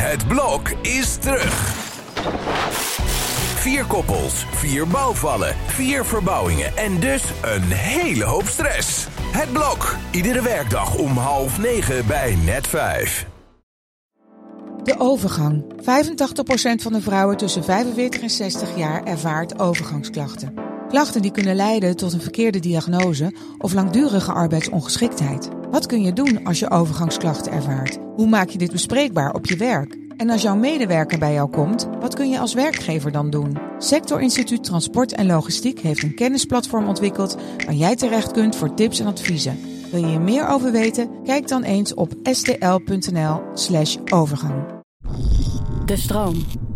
Het blok is terug. Vier koppels, vier bouwvallen, vier verbouwingen en dus een hele hoop stress. Het blok, iedere werkdag om half negen bij net vijf. De overgang. 85% van de vrouwen tussen 45 en 60 jaar ervaart overgangsklachten. Klachten die kunnen leiden tot een verkeerde diagnose of langdurige arbeidsongeschiktheid. Wat kun je doen als je overgangsklachten ervaart? Hoe maak je dit bespreekbaar op je werk? En als jouw medewerker bij jou komt, wat kun je als werkgever dan doen? Sector Instituut Transport en Logistiek heeft een kennisplatform ontwikkeld waar jij terecht kunt voor tips en adviezen. Wil je hier meer over weten? Kijk dan eens op stl.nl/slash overgang. De stroom.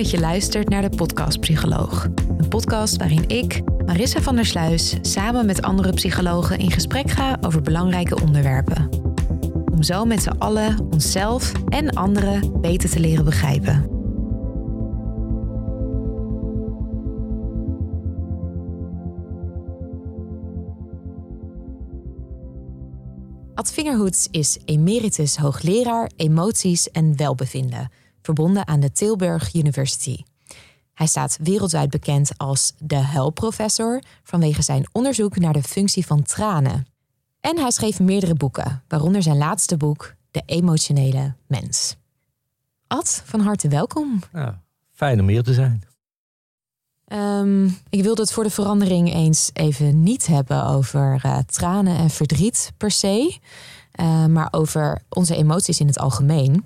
Dat je luistert naar de Podcast Psycholoog. Een podcast waarin ik, Marissa van der Sluis, samen met andere psychologen in gesprek ga over belangrijke onderwerpen. Om zo met z'n allen onszelf en anderen beter te leren begrijpen. Ad Vingerhoets is emeritus hoogleraar emoties en welbevinden, verbonden aan de Tilburg University. Hij staat wereldwijd bekend als de huilprofessor vanwege zijn onderzoek naar de functie van tranen. En hij schreef meerdere boeken, waaronder zijn laatste boek De emotionele mens. Ad, van harte welkom. Ja, fijn om hier te zijn. Ehm, ik wilde het voor de verandering eens even niet hebben over eh, tranen en verdriet per se, eh, maar over onze emoties in het algemeen.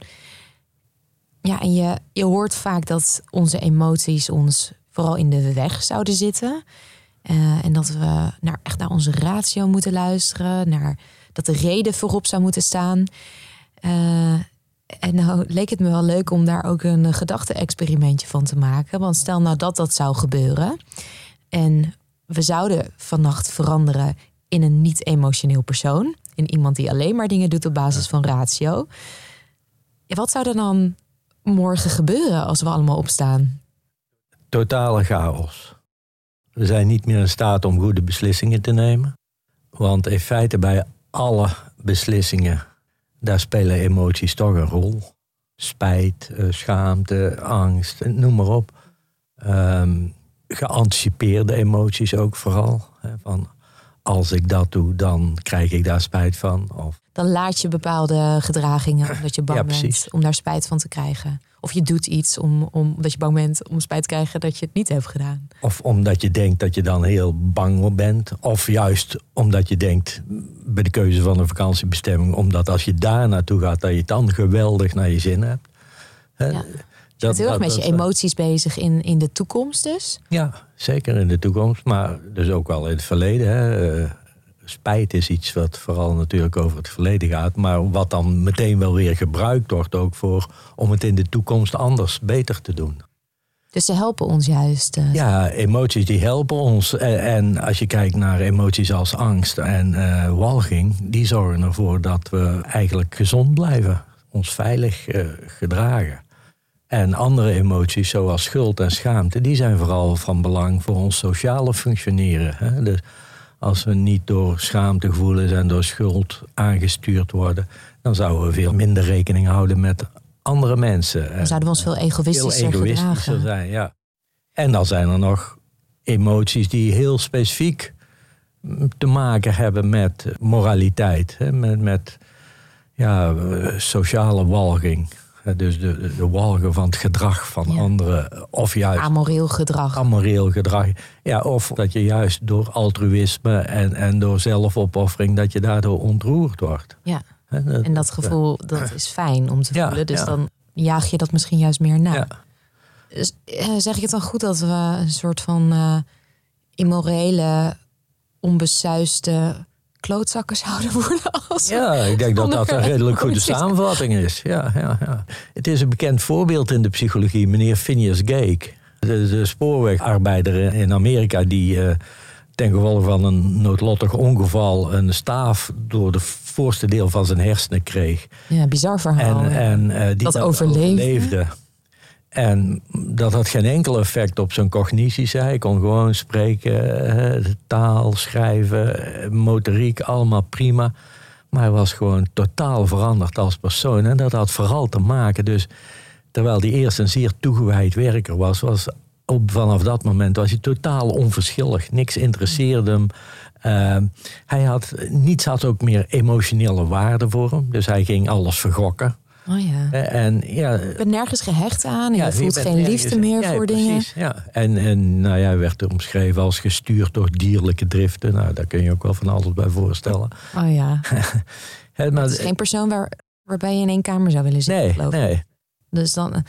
Ja, en je, je hoort vaak dat onze emoties ons vooral in de weg zouden zitten. Eh, en dat we naar, echt naar onze ratio moeten luisteren, naar, dat de reden voorop zou moeten staan. Eh, en nou leek het me wel leuk om daar ook een gedachte-experimentje van te maken. Want stel nou dat dat zou gebeuren. En we zouden vannacht veranderen in een niet-emotioneel persoon. In iemand die alleen maar dingen doet op basis van ratio. Wat zou er dan morgen gebeuren als we allemaal opstaan? Totale chaos. We zijn niet meer in staat om goede beslissingen te nemen. Want in feite bij alle beslissingen, daar spelen emoties toch een rol. Spijt, eh, schaamte, angst, noem maar op. Um, geanticipeerde emoties ook vooral. Van als ik dat doe, dan krijg ik daar spijt van. Of dan laat je bepaalde gedragingen omdat je bang ja, bent om daar spijt van te krijgen. Of je doet iets om, om, omdat je bang bent om spijt te krijgen dat je het niet hebt gedaan. Of omdat je denkt dat je dan heel bang bent. Of juist omdat je denkt bij de keuze van een vakantiebestemming, omdat als je daar naartoe gaat, dat je het dan geweldig naar je zin hebt. Ja. Je bent heel erg met je emoties bezig in, in de toekomst dus? Ja, zeker in de toekomst. Maar dus ook wel in het verleden. Hè spijt is iets wat vooral natuurlijk over het verleden gaat, maar wat dan meteen wel weer gebruikt wordt ook voor om het in de toekomst anders beter te doen. Dus ze helpen ons juist. Uh, ja, emoties die helpen ons. En, en, als je kijkt naar emoties als angst en uh, walging, die zorgen ervoor dat we eigenlijk gezond blijven, ons veilig uh, gedragen. En andere emoties, zoals schuld en schaamte, die zijn vooral van belang voor ons sociale functioneren. Hè? Dus als we niet door schaamtegevoelens en door schuld aangestuurd worden, dan zouden we veel minder rekening houden met andere mensen. Dan zouden we ons veel egoïstischer, veel egoïstischer zijn. Ja. En dan zijn er nog emoties die heel specifiek te maken hebben met moraliteit, met, met ja, sociale walging. Dus de, de walgen van het gedrag van anderen. Of juist. Amoreel gedrag. Amoreel gedrag. Ja, of dat je juist door altruïsme en, en door zelfopoffering. dat je daardoor ontroerd wordt. Ja. en dat gevoel dat is fijn om te voelen. Dus dan jaag je dat misschien juist meer na. Dus, eh, zeg ik het dan goed dat we een soort van uh, immorele, onbesuiste klootzakken zouden worden. Als ja, ik denk dat dat een redelijk goede samenvatting is. Ja, ja, ja. Het is een bekend voorbeeld in de psychologie, meneer Phineas Gage. De, de spoorwegarbeider in Amerika die uh, ten gevolge van een noodlottig ongeval een staaf door de voorste deel van zijn hersenen kreeg. Ja, bizar verhaal. En, en uh, die dat, overleefde. overleefde. En dat had geen enkel effect op zijn cognitie. Hij kon gewoon spreken, taal, schrijven, motoriek, allemaal prima. Maar hij was gewoon totaal veranderd als persoon. En dat had vooral te maken. Dus terwijl hij eerst een zeer toegewijd werker was, was op, vanaf dat moment was hij totaal onverschillig. Niks interesseerde hem. Uh, hij had, niets had ook meer emotionele waarde voor hem. Dus hij ging alles vergokken. Oh ja. En, ja, je bent nergens gehecht aan en ja, je voelt geen liefde meer ja, voor precies, dingen. Ja. En, en nou ja, werd omschreven als gestuurd door dierlijke driften. Nou, daar kun je ook wel van alles bij voorstellen. Oh ja. Hè, maar, Het is geen persoon waar, waarbij je in één kamer zou willen zitten, nee, nee. Dus dan, eh,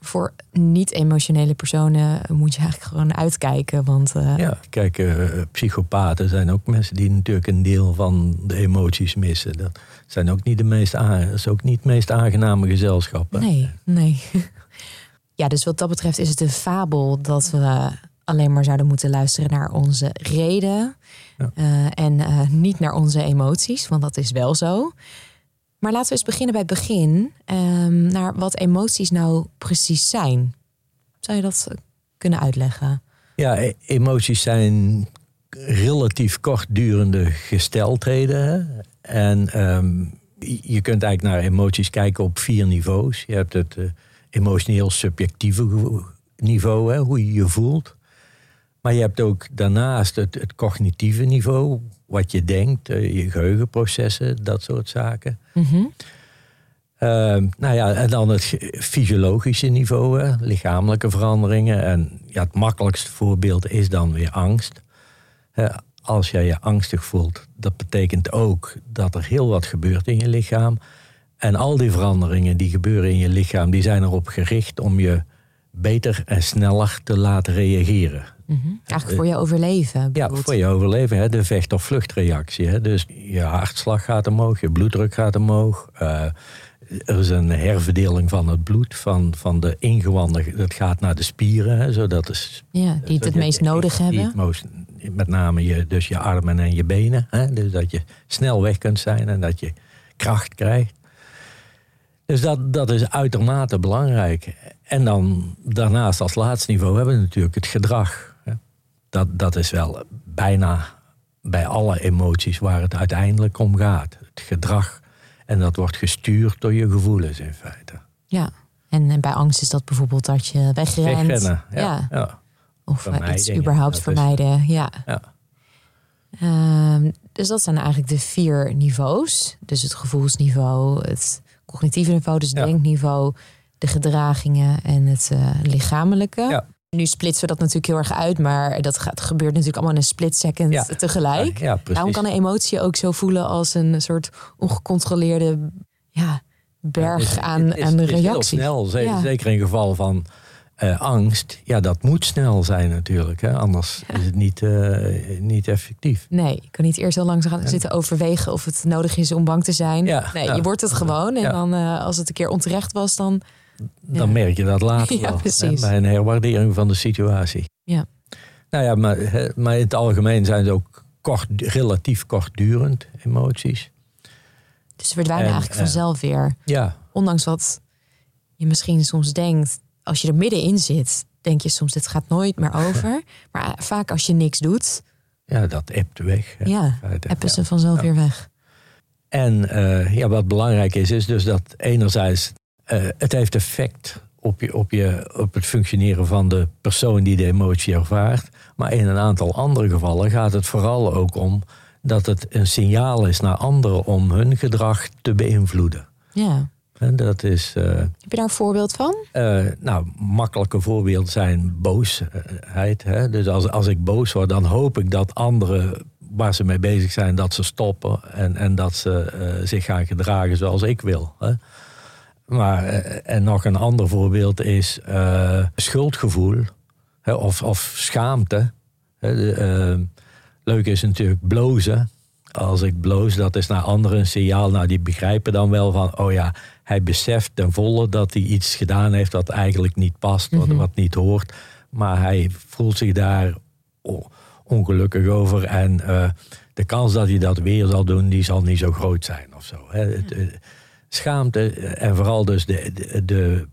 voor niet-emotionele personen moet je eigenlijk gewoon uitkijken. Want eh, Ja, kijk, eh, psychopaten zijn ook mensen die natuurlijk een deel van de emoties missen. Dat zijn ook niet de meest, is ook niet het meest aangename gezelschap. hè. nee, nee. Ja, dus wat dat betreft is het een fabel dat we alleen maar zouden moeten luisteren naar onze reden. Ja. eh, en eh, niet naar onze emoties, want dat is wel zo. Maar laten we eens beginnen bij het begin. ehm, naar wat emoties nou precies zijn. Zou je dat kunnen uitleggen? Ja, e- emoties zijn relatief kortdurende gesteldheden. En ehm, je kunt eigenlijk naar emoties kijken op vier niveaus. Je hebt het eh, emotioneel subjectieve niveau, hè, hoe je je voelt. Maar je hebt ook daarnaast het, het cognitieve niveau, wat je denkt, eh, je geheugenprocessen, dat soort zaken. Mhm. Ehm, nou ja, en dan het fysiologische niveau, hè, lichamelijke veranderingen. En ja, het makkelijkste voorbeeld is dan weer angst. Als jij je angstig voelt, dat betekent ook dat er heel wat gebeurt in je lichaam. En al die veranderingen die gebeuren in je lichaam, die zijn erop gericht om je beter en sneller te laten reageren. Mhm. Eigenlijk voor je overleven. Ja, voor je overleven, hè, de vecht- of vluchtreactie. Hè. Dus je hartslag gaat omhoog, je bloeddruk gaat omhoog. eh, er is een herverdeling van het bloed, van, van de ingewanden. Dat gaat naar de spieren, hè, zodat de, s- Ja, die het het meest nodig hebben. het most- met name je, dus je armen en je benen. Hè, dus dat je snel weg kunt zijn en dat je kracht krijgt. Dus dat, dat is uitermate belangrijk. En dan daarnaast als laatste niveau hebben we natuurlijk het gedrag. Dat, dat is wel bijna bij alle emoties waar het uiteindelijk om gaat. Het gedrag. En dat wordt gestuurd door je gevoelens in feite. Ja. En, bij angst is dat bijvoorbeeld dat je wegrent. Wegrennen. Ja. Ja. ja. Of iets überhaupt ja, dat is- vermijden. Ja. ja. Ehm, dus dat zijn eigenlijk de vier niveaus. Dus het gevoelsniveau, het cognitieve niveau, dus het denkniveau, de gedragingen en het eh, lichamelijke. Ja. Nu splitsen we dat natuurlijk heel erg uit, maar dat gaat, gebeurt natuurlijk allemaal in een split second Ja. tegelijk. Ja, precies. Daarom kan een emotie ook zo voelen als een soort ongecontroleerde ja, berg is- aan, is- aan de is heel snel, zeker in geval van eh, angst. Ja, dat moet snel zijn natuurlijk. Hè? Anders is het niet, eh, niet effectief. Nee, je kan niet eerst heel lang gaan zitten overwegen of het nodig is om bang te zijn. Ja, nee, je wordt het gewoon. En dan eh, als het een keer onterecht was, dan. Dan merk je dat later Ja, wel. hè, bij een herwaardering van de situatie. Ja. Nou ja, maar, hè, maar in het algemeen zijn ze ook kort, relatief kortdurend emoties. Dus ze verdwijnen En, eigenlijk vanzelf weer. Ja, Ondanks wat je misschien soms denkt. Als je er middenin zit, denk je soms: dit gaat nooit meer over. maar eh, vaak als je niks doet, ja dat ebt weg. hè, ja, Ja. ze vanzelf Ja. weer weg. En eh, ja, wat belangrijk is, is dus dat enerzijds eh, het heeft effect op, je, op, je, op het functioneren van de persoon die de emotie ervaart. Maar in een aantal andere gevallen gaat het vooral ook om dat het een signaal is naar anderen om hun gedrag te beïnvloeden. Ja. En dat is, eh, Heb je daar een voorbeeld van? eh, nou, makkelijke voorbeelden zijn boosheid. Hè? Dus als, als ik boos word, dan hoop ik dat anderen waar ze mee bezig zijn, dat ze stoppen en, en dat ze zich gaan gedragen zoals ik wil. Hè? Maar, eh, en nog een ander voorbeeld is eh, schuldgevoel hè, of, of schaamte. Hè, de, eh, leuk is natuurlijk blozen. Als ik bloos, dat is naar anderen een signaal. Nou, die begrijpen dan wel van, oh ja, hij beseft ten volle dat hij iets gedaan heeft wat eigenlijk niet past, wat, wat niet hoort. Maar hij voelt zich daar ongelukkig over. En de kans dat hij dat weer zal doen, die zal niet zo groot zijn of zo. Hè. Het, schaamte en vooral dus de, de, de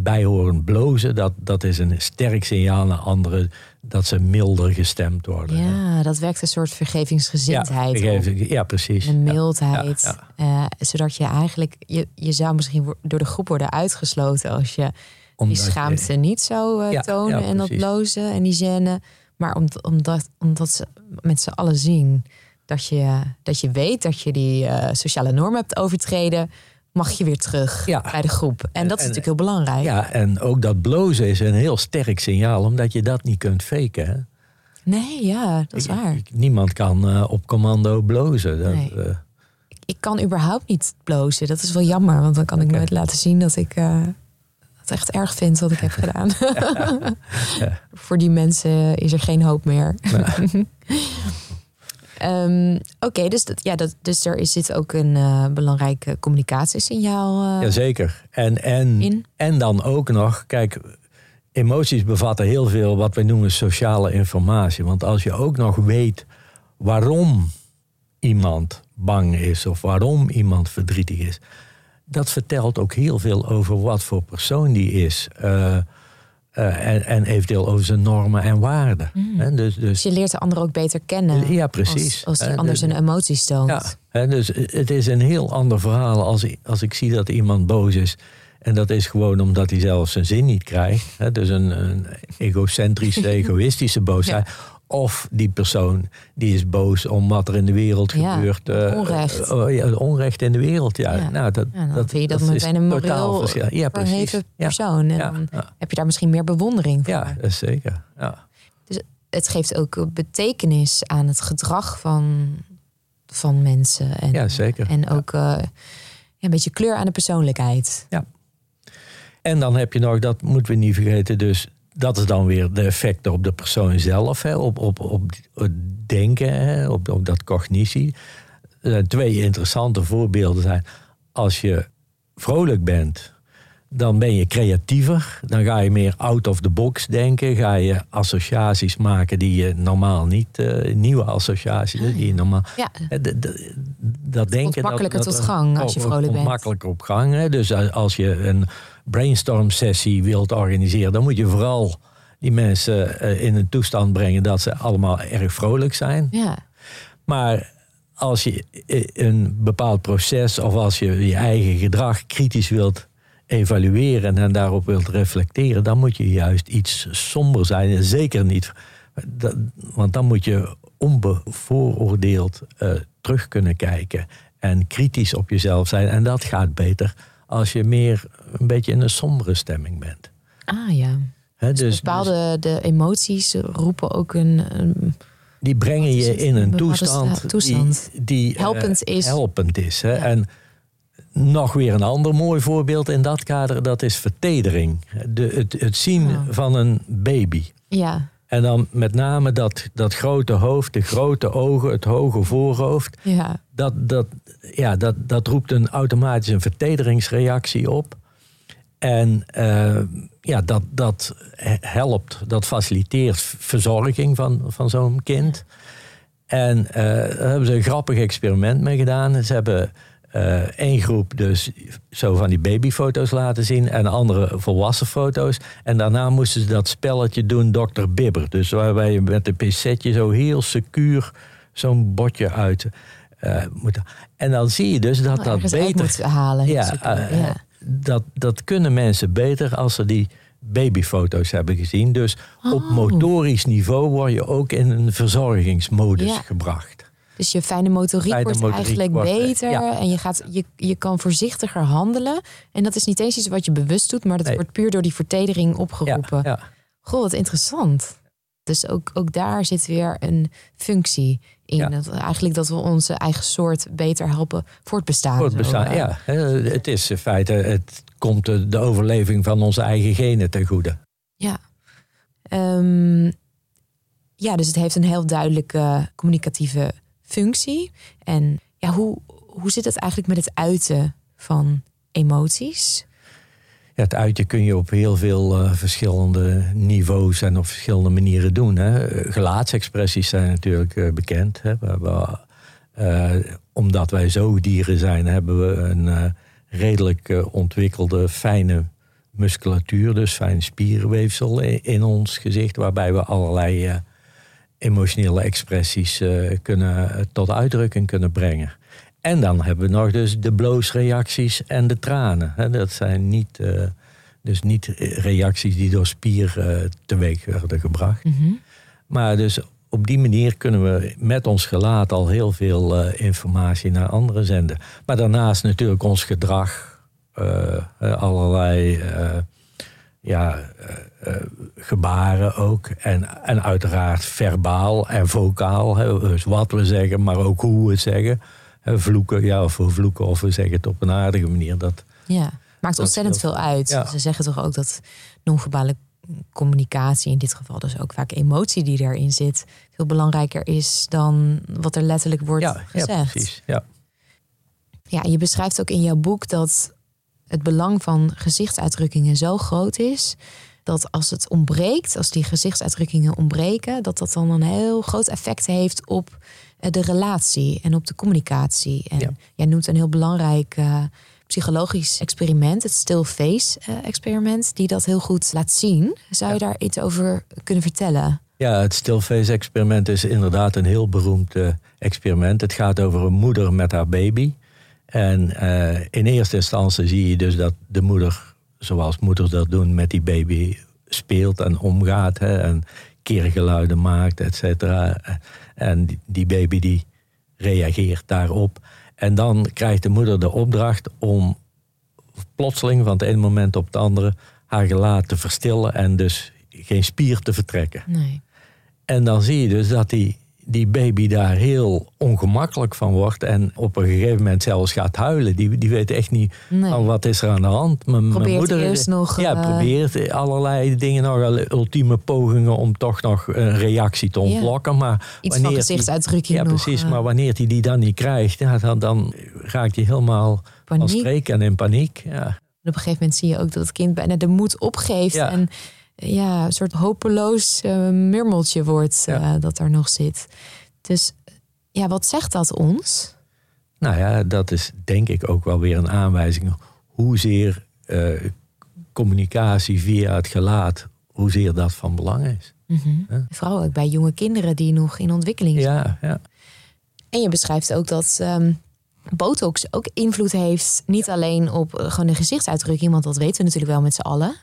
bijhorend blozen, dat, dat is een sterk signaal naar anderen dat ze milder gestemd worden. Ja, dat werkt een soort vergevingsgezindheid. Ja, vergeving- ja precies. Een mildheid. Ja, eh, zodat je eigenlijk, je, je zou misschien door de groep worden uitgesloten als je die je- schaamte niet zou eh, tonen en dat blozen en die gêne. Maar om, omdat, omdat ze met z'n allen zien dat je, dat je weet dat je die eh, sociale norm hebt overtreden, mag je weer terug Ja. bij de groep. En dat is En- natuurlijk heel belangrijk. Ja, en ook dat blozen is een heel sterk signaal, omdat je dat niet kunt faken. Hè? Nee, ja, dat is waar. Niemand kan eh, op commando blozen. Dat, Nee. eh, Ik kan überhaupt niet blozen. Dat is wel jammer, want dan kan ik nooit laten zien dat ik het echt erg vind wat ik heb gedaan. Voor die mensen is er geen hoop meer. Ehm, Oké, dus, dat, ja, dat, dus er is dit ook een eh, belangrijk communicatiesignaal eh, Jazeker. En, en, in. en dan ook nog, kijk, emoties bevatten heel veel wat wij noemen sociale informatie. Want als je ook nog weet waarom iemand bang is of waarom iemand verdrietig is, dat vertelt ook heel veel over wat voor persoon die is. eh, eh, en, en eventueel over zijn normen en waarden. Hè, Dus, dus Dus je leert de ander ook beter kennen. Ja, precies. Als, als die ander de- zijn emoties toont. Ja, dus het is een heel ander verhaal als, ik- als ik zie dat iemand boos is. En dat is gewoon omdat hij zelf zijn zin niet krijgt. Hè, dus een, een egocentrische, egoïstische boosheid. Of die persoon die is boos om wat er in de wereld Ja, gebeurt. eh, onrecht. eh, oh, ja, onrecht in de wereld, ja. Ja. Nou, dat, Ja, dan dat, vind je dat, is meteen een totaal moreel. Ja, verheven Ja, persoon. En Ja, dan ja. heb je daar misschien meer bewondering voor. ja, dat is zeker. Ja. het geeft ook betekenis aan het gedrag van, van mensen. En, Ja, zeker. En ook eh, ja, een beetje kleur aan de persoonlijkheid. En dan heb je nog, dat moeten we niet vergeten, dus dat is dan weer de effecten op de persoon zelf, hè, op, op, op het denken, hè, op, op dat cognitie. Er zijn twee interessante voorbeelden zijn. Als je vrolijk bent, dan ben je creatiever. Dan ga je meer out of the box denken. Ga je associaties maken die je normaal niet, eh, nieuwe associaties, die je normaal Ja, d- dat denken. makkelijker tot gang als je oh, vrolijk komt bent. makkelijker op gang. Hè? Dus als je een brainstorm sessie wilt organiseren, dan moet je vooral die mensen eh, in een toestand brengen dat ze allemaal erg vrolijk zijn. ja. Maar als je eh, een bepaald proces of als je je eigen gedrag kritisch wilt evalueren en daarop wilt reflecteren, dan moet je juist iets somber zijn. En Zeker niet. Dat- want dan moet je onbevooroordeeld eh, terug kunnen kijken en kritisch op jezelf zijn. En dat gaat beter als je meer een beetje in een sombere stemming bent. Ah ja. Hè, Dus, bepaalde de emoties roepen ook een, een- die brengen je in Een toestand, sta- toestand. die, die eh, Helpend is. helpend is hè. Ja. En nog weer een ander mooi voorbeeld in dat kader, dat is vertedering. De, het, het zien Oh. van een baby. ja, En dan met name dat, dat grote hoofd, de grote ogen, het hoge voorhoofd. ja, Dat, dat, ja, dat, dat roept een automatisch een vertederingsreactie op. En eh, ja, dat, dat helpt, dat faciliteert verzorging van, van zo'n kind. En eh, daar hebben ze een grappig experiment mee gedaan. Ze hebben eh, één groep dus zo van die babyfoto's laten zien en andere volwassen foto's. En daarna moesten ze dat spelletje doen, Dr. Bibber. Dus waarbij je met een pincetje zo heel secuur zo'n botje uit eh, moet. En dan zie je dus dat Wel dat beter moet halen. ja, eh, ja. Dat, dat kunnen mensen beter als ze die babyfoto's hebben gezien. Dus op Oh. motorisch niveau word je ook in een verzorgingsmodus Ja. gebracht. Dus je fijne motoriek Fijne wordt motoriek eigenlijk wordt, eh, beter. ja. En je, gaat, je, je kan voorzichtiger handelen. En dat is niet eens iets wat je bewust doet, maar dat Nee. wordt puur door die vertedering opgeroepen. ja. Goh, wat interessant. Dus ook, ook daar zit weer een functie in. Ja. Dat, eigenlijk dat we onze eigen soort beter helpen voortbestaan. Eh, ja. hè, Het is in feite, het komt de, de overleving van onze eigen genen ten goede. Ja. Ehm, ja, dus het heeft een heel duidelijke communicatieve functie. En ja, hoe, hoe zit het eigenlijk met het uiten van emoties? Ja, het uiten kun je op heel veel eh, verschillende niveaus en op verschillende manieren doen. Hè. Gelaatsexpressies zijn natuurlijk eh, bekend. Hè. We eh, omdat wij zoogdieren zijn, hebben we een redelijk ontwikkelde, fijne musculatuur, dus fijn spierweefsel i- in ons gezicht, waarbij we allerlei emotionele expressies eh, kunnen, tot uitdrukking kunnen brengen. En dan hebben we nog dus de bloosreacties en de tranen. hè. Dat zijn niet, eh, dus niet reacties die door spier eh, teweeg werden gebracht. Mhm. Maar dus op die manier kunnen we met ons gelaat al heel veel eh, informatie naar anderen zenden. Maar daarnaast natuurlijk ons gedrag, eh, eh, allerlei eh, ja, eh, eh, gebaren ook. En, en uiteraard verbaal en vocaal. Hè, dus wat we zeggen, maar ook hoe we het zeggen. Hè, vloeken, ja, of we vloeken of we zeggen het op een aardige manier. Dat, Ja, maakt ontzettend veel uit. Ja. Ze zeggen toch ook dat non-verbale communicatie, in dit geval dus ook vaak emotie die daarin zit, veel belangrijker is dan wat er letterlijk wordt ja, ja, gezegd. precies. Ja. Ja, je beschrijft ook in jouw boek dat het belang van gezichtsuitdrukkingen zo groot is dat als het ontbreekt, als die gezichtsuitdrukkingen ontbreken, dat dat dan een heel groot effect heeft op eh, de relatie en op de communicatie. En Ja. jij noemt een heel belangrijk eh, psychologisch experiment, het still face eh, experiment, die dat heel goed laat zien. Zou je daar iets over kunnen vertellen? Ja, het stillface-experiment is inderdaad een heel beroemd experiment. Het gaat over een moeder met haar baby. En eh, in eerste instantie zie je dus dat de moeder, zoals moeders dat doen, met die baby speelt en omgaat. Hè, en keergeluiden maakt, et cetera. En die, die baby die reageert daarop. En dan krijgt de moeder de opdracht om plotseling van het ene moment op het andere haar gelaat te verstillen en dus geen spier te vertrekken. Nee. En dan zie je dus dat die, die baby daar heel ongemakkelijk van wordt. En op een gegeven moment zelfs gaat huilen. Die, die weet echt niet Nee. van wat is er aan de hand. Mijn, moeder eerst nog, Ja, eh, probeert allerlei dingen nog. Ultieme pogingen om toch nog een reactie te ontlokken. Maar Iets van wanneer die- gezichtsuitdrukking Ja, nog, precies. eh, Maar wanneer hij die dan niet krijgt, ja, dan, dan raakt hij helemaal van Paniek. streek en in paniek. Ja. En op een gegeven moment zie je ook dat het kind bijna de moed opgeeft. Ja. En ja, een soort hopeloos eh, murmeltje wordt eh, Ja. dat er nog zit. Dus ja, wat zegt dat ons? Nou ja, dat is denk ik ook wel weer een aanwijzing hoezeer eh, communicatie via het gelaat, hoezeer dat van belang is. Ja. Vooral ook bij jonge kinderen die nog in ontwikkeling zijn. Ja, ja. En je beschrijft ook dat ehm, botox ook invloed heeft. Niet alleen op gewoon de gezichtsuitdrukking, want dat weten we natuurlijk wel met z'n allen.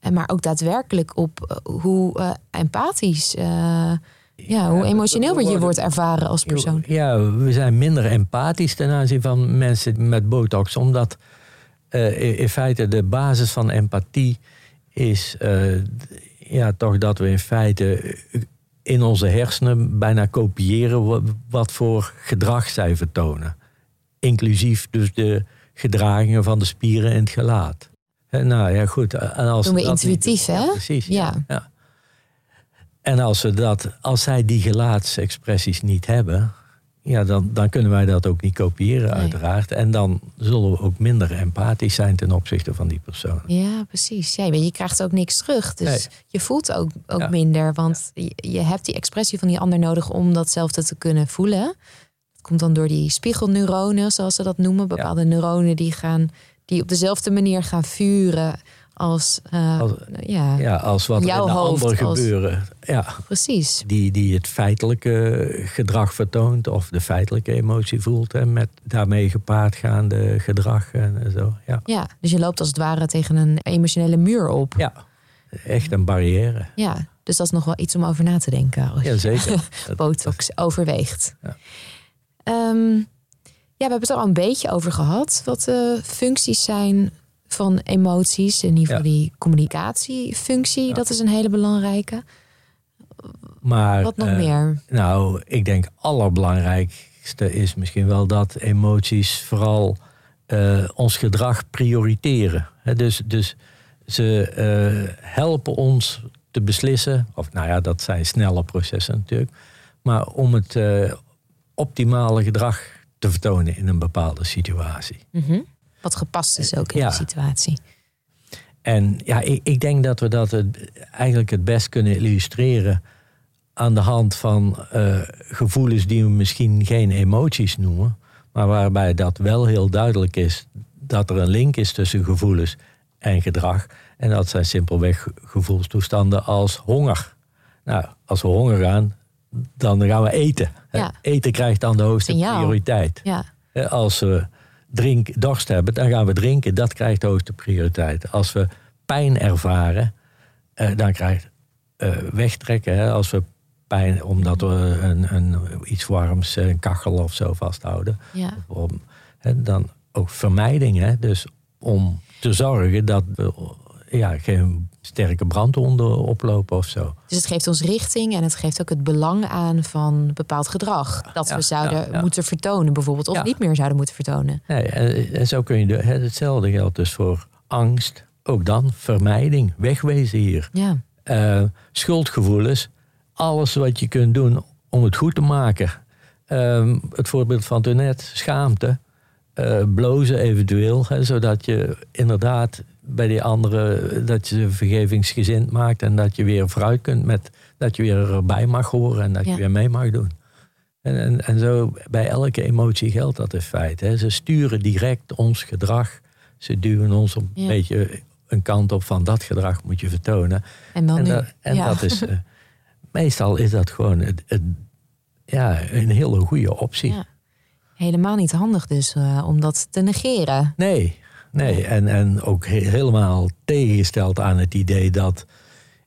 En maar ook daadwerkelijk op eh, hoe eh, empathisch, eh, ja, hoe emotioneel je wordt ervaren als persoon. Ja, we zijn minder empathisch ten aanzien van mensen met botox, omdat in- feite de basis van empathie is ja, toch dat we in feite in onze hersenen bijna kopiëren wa- wat voor gedrag zij vertonen. Inclusief dus de gedragingen van de spieren in het gelaat. Nou ja, goed. En als Doen we dat intuïtief, hè? Precies. Ja. ja. En als, we dat, als zij die gelaatsexpressies niet hebben, ja, dan, dan kunnen wij dat ook niet kopiëren, Nee. uiteraard. En dan zullen we ook minder empathisch zijn ten opzichte van die persoon. Ja, precies. Ja, je krijgt ook niks terug. Dus Nee. je voelt ook, ook Ja. minder. Want je, je hebt die expressie van die ander nodig om datzelfde te kunnen voelen. Het komt dan door die spiegelneuronen, zoals ze dat noemen. Bepaalde neuronen die, gaan, die op dezelfde manier gaan vuren als, eh, Als- ja, Ja, als wat er Jouw in de hoofd ander als- gebeuren. Ja, precies. die, die het feitelijke gedrag vertoont of de feitelijke emotie voelt. En met daarmee gepaard gaande gedrag en zo. Ja, Ja, dus je loopt als het ware tegen een emotionele muur op. ja echt een barrière. Ja, dus dat is nog wel iets om over na te denken. Als je Jazeker. botox overweegt. Ja. Ehm, ja, we hebben het er al een beetje over gehad. Wat de functies zijn van emoties. In ieder geval Ja. die communicatiefunctie. Dat is een hele belangrijke. Maar, Wat nog eh, meer? Nou, ik denk allerbelangrijkste is misschien wel dat emoties vooral eh, ons gedrag prioriteren. Dus, dus ze eh, helpen ons te beslissen, of nou ja, dat zijn snelle processen natuurlijk, maar om het optimale gedrag te vertonen in een bepaalde situatie. Mhm. Wat gepast is ook in ja. de situatie. En ja, ik, ik denk dat we dat het, eigenlijk het best kunnen illustreren aan de hand van eh, gevoelens die we misschien geen emoties noemen, maar waarbij dat wel heel duidelijk is dat er een link is tussen gevoelens en gedrag. En dat zijn simpelweg gevoelstoestanden als honger. Nou, als we honger gaan, dan gaan we eten. Ja. Eten krijgt dan de hoogste Signaal. prioriteit. Ja, Als we drink, dorst hebben, dan gaan we drinken. Dat krijgt de hoogste prioriteit. Als we pijn ervaren, eh, dan krijgt eh, wegtrekken. Hè, als we pijn, omdat we een, een, iets warms, eh, een kachel of zo vasthouden. ja. Om, hè, dan ook vermijding. Hè, dus om te zorgen dat we ja, geen sterke brandwonden oplopen of zo. Dus het geeft ons richting en het geeft ook het belang aan van bepaald gedrag. Dat Ja, we zouden ja, moeten vertonen, bijvoorbeeld, of niet meer zouden moeten vertonen. Nee, en, en zo kun je, de, hetzelfde geldt dus voor angst. Ook dan vermijding, wegwezen hier. Ja, Eh, schuldgevoelens, alles wat je kunt doen om het goed te maken. Ehm, het voorbeeld van toen net, schaamte, eh, blozen eventueel, hè, zodat je inderdaad bij die anderen dat je ze vergevingsgezind maakt en dat je weer vooruit kunt met dat je weer erbij mag horen en dat Ja. je weer mee mag doen. En, en, en zo bij elke emotie geldt dat in feite. Hè. Ze sturen direct ons gedrag. Ze duwen ons een Ja. beetje een kant op van dat gedrag moet je vertonen. en dan En, dat, en ja. dat is, eh, meestal is dat gewoon het, het- ja, een hele goede optie. Helemaal niet handig dus eh, om dat te negeren. Nee, nee. En, en ook he- helemaal tegengesteld aan het idee dat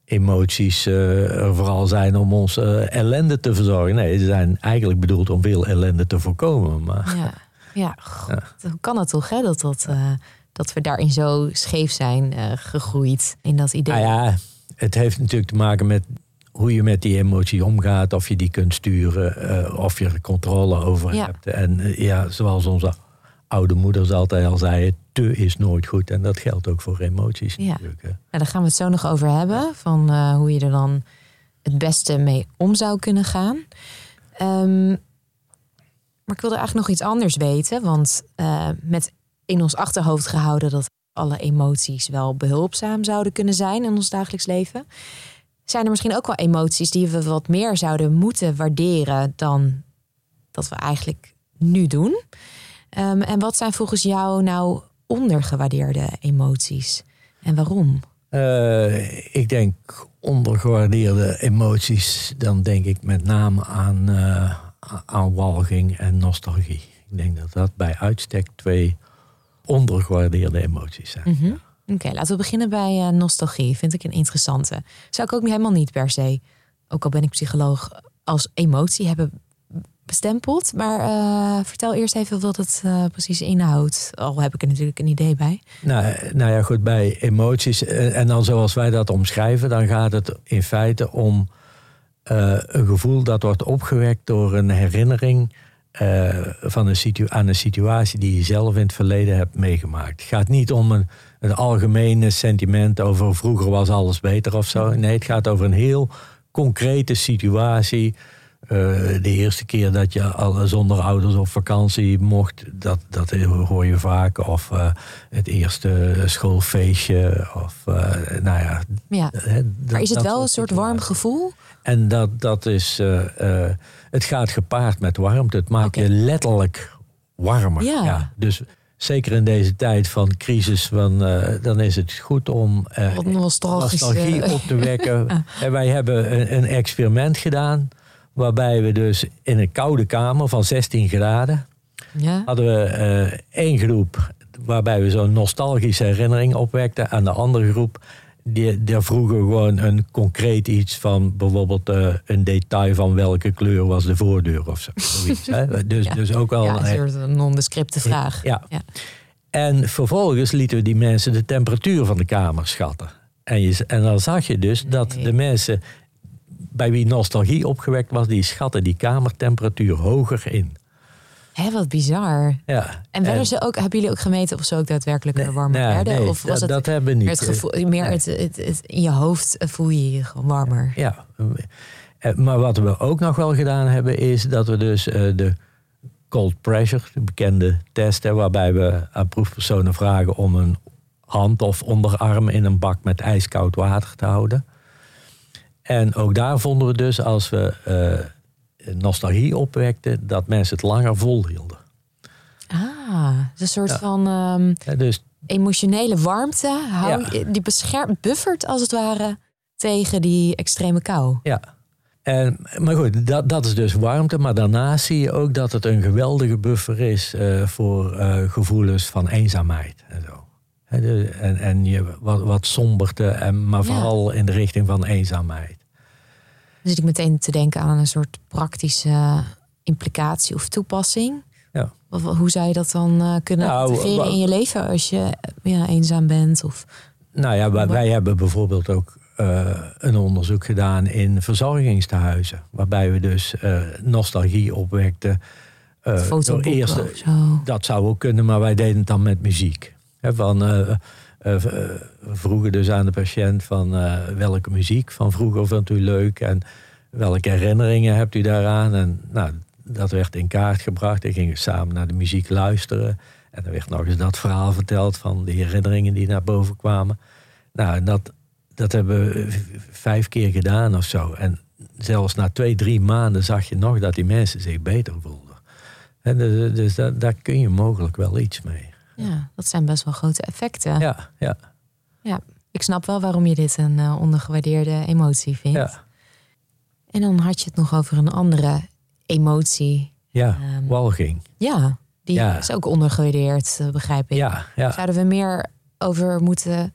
emoties eh, er vooral zijn om ons eh, ellende te verzorgen. Nee, ze zijn eigenlijk bedoeld om veel ellende te voorkomen. Maar Ja, ja. God, hoe kan het toch, hè? Dat, dat, eh, dat we daarin zo scheef zijn gegroeid in dat idee. Nou ja, het heeft natuurlijk te maken met hoe je met die emotie omgaat, of je die kunt sturen, of je er controle over Ja. hebt. En ja, zoals onze oude moeders altijd al zeiden, te is nooit goed. En dat geldt ook voor emoties Ja. natuurlijk. Hè. Nou, daar gaan we het zo nog over hebben. Van eh, hoe je er dan het beste mee om zou kunnen gaan. Ehm, maar ik wilde eigenlijk nog iets anders weten. Want eh, met in ons achterhoofd gehouden dat alle emoties wel behulpzaam zouden kunnen zijn in ons dagelijks leven. Zijn er misschien ook wel emoties die we wat meer zouden moeten waarderen dan dat we eigenlijk nu doen? Ehm, en wat zijn volgens jou nou ondergewaardeerde emoties? En waarom? Eh, ik denk ondergewaardeerde emoties, dan denk ik met name aan, eh, aan walging en nostalgie. Ik denk dat dat bij uitstek twee ondergewaardeerde emoties zijn. Mhm. Oké, laten we beginnen bij eh, nostalgie. Vind ik een interessante. Zou ik ook helemaal niet per se, ook al ben ik psycholoog, als emotie hebben bestempeld. Maar eh, vertel eerst even wat het eh, precies inhoudt. Al heb ik er natuurlijk een idee bij. Nou, nou ja, goed, bij emoties, eh, en dan zoals wij dat omschrijven, dan gaat het in feite om eh, een gevoel dat wordt opgewekt door een herinnering eh, van een aan een situatie die je zelf in het verleden hebt meegemaakt. Het gaat niet om een, een algemene sentiment over vroeger was alles beter of zo. Nee, het gaat over een heel concrete situatie. Eh, de eerste keer dat je al zonder ouders op vakantie mocht, dat, dat hoor je vaak. Of eh, het eerste schoolfeestje. Of, eh, nou ja, Ja. Maar is het wel een soort warm gevoel? En dat, dat is, het gaat gepaard met warmte. Het maakt je letterlijk warmer. Ja. Dus zeker in deze tijd van crisis, van, dan is het goed om nostalgie op te wekken. En wij hebben een, een experiment gedaan, waarbij we dus in een koude kamer van 16 graden ja. hadden we eh, één groep waarbij we zo'n nostalgische herinnering opwekten. Aan de andere groep, die, die vroegen gewoon een concreet iets van bijvoorbeeld eh, een detail van welke kleur was de voordeur of zo. zoiets, hè. Dus, Ja. dus ook wel. ja, een soort nondescripte vraag. ja. Ja. En vervolgens lieten we die mensen de temperatuur van de kamer schatten. En, je, en dan zag je dus dat de mensen bij wie nostalgie opgewekt was, die schatten die kamertemperatuur hoger in. Hé, wat bizar. Ja. En werden ze ook, hebben jullie ook gemeten of ze ook daadwerkelijk Nee, warmer nee, werden? nee, of was dat, het dat hebben we niet. het gevoel, meer het, het, het- in je hoofd voel je je warmer? Ja. Eh, Maar wat we ook nog wel gedaan hebben, is dat we dus eh, de cold pressure, de bekende test, hè, waarbij we aan proefpersonen vragen om een hand of onderarm in een bak met ijskoud water te houden. En ook daar vonden we dus, als we uh, nostalgie opwekten, dat mensen het langer volhielden. Ah, een soort van um, ja, dus, emotionele warmte. Hou, Die beschermt, buffert als het ware tegen die extreme kou. Ja, en, maar goed, dat, dat is dus warmte. Maar daarnaast zie je ook dat het een geweldige buffer is uh, voor uh, gevoelens van eenzaamheid en zo. En, en je, wat, wat somberte, en, maar vooral in de richting van eenzaamheid. Dan zit ik meteen te denken aan een soort praktische implicatie of toepassing. Ja. Hoe zou je dat dan uh, kunnen nou, in je leven als je ja, eenzaam bent? Of, nou ja, wij, wij hebben bijvoorbeeld ook uh, een onderzoek gedaan in verzorgingstehuizen. Waarbij we dus uh, nostalgie opwekten. Uh, eerst, dat zou ook kunnen, maar wij deden het dan met muziek. He, van, vroegen dus aan de patiënt van welke muziek van vroeger vindt u leuk en welke herinneringen hebt u daaraan. En nou, dat werd in kaart gebracht. En gingen samen naar de muziek luisteren. En er werd nog eens dat verhaal verteld van de herinneringen die naar boven kwamen. Nou, dat, dat hebben we vijf keer gedaan of zo. En zelfs na twee, drie maanden zag je nog dat die mensen zich beter voelden. En dus, dus daar kun je mogelijk wel iets mee. Ja, dat zijn best wel grote effecten. Ja, ja. Ja, ik snap wel waarom je dit een uh, ondergewaardeerde emotie vindt. Ja. En dan had je het nog over een andere emotie. Ja, um, walging. Ja, die is ook ondergewaardeerd, eh, begrijp ik. Ja, ja. Zouden we meer over moeten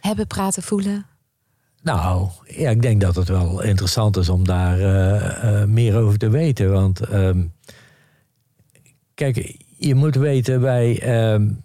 hebben, praten, voelen? Nou, ja, ik denk dat het wel interessant is om daar uh, uh, meer over te weten. Want um, kijk, je moet weten, wij um,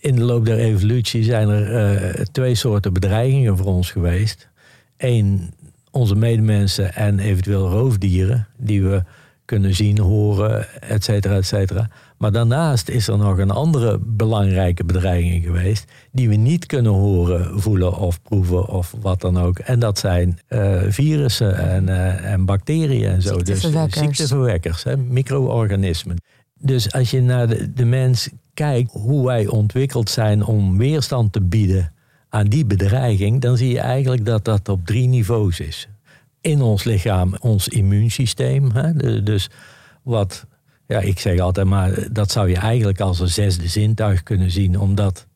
in de loop der evolutie zijn er uh, twee soorten bedreigingen voor ons geweest. Eén, onze medemensen en eventueel roofdieren, die we kunnen zien, horen, et cetera, et cetera. Maar daarnaast is er nog een andere belangrijke bedreiging geweest, die we niet kunnen horen, voelen of proeven of wat dan ook. En dat zijn uh, virussen en, uh, en bacteriën en zo. Ziekteverwekkers. Dus ziekteverwekkers, hè, micro-organismen. Dus als je naar de, de mens kijkt, hoe wij ontwikkeld zijn om weerstand te bieden aan die bedreiging, dan zie je eigenlijk dat dat op drie niveaus is. In ons lichaam, ons immuunsysteem. Hè, dus wat ja, ik zeg altijd maar, dat zou je eigenlijk als een zesde zintuig kunnen zien, omdat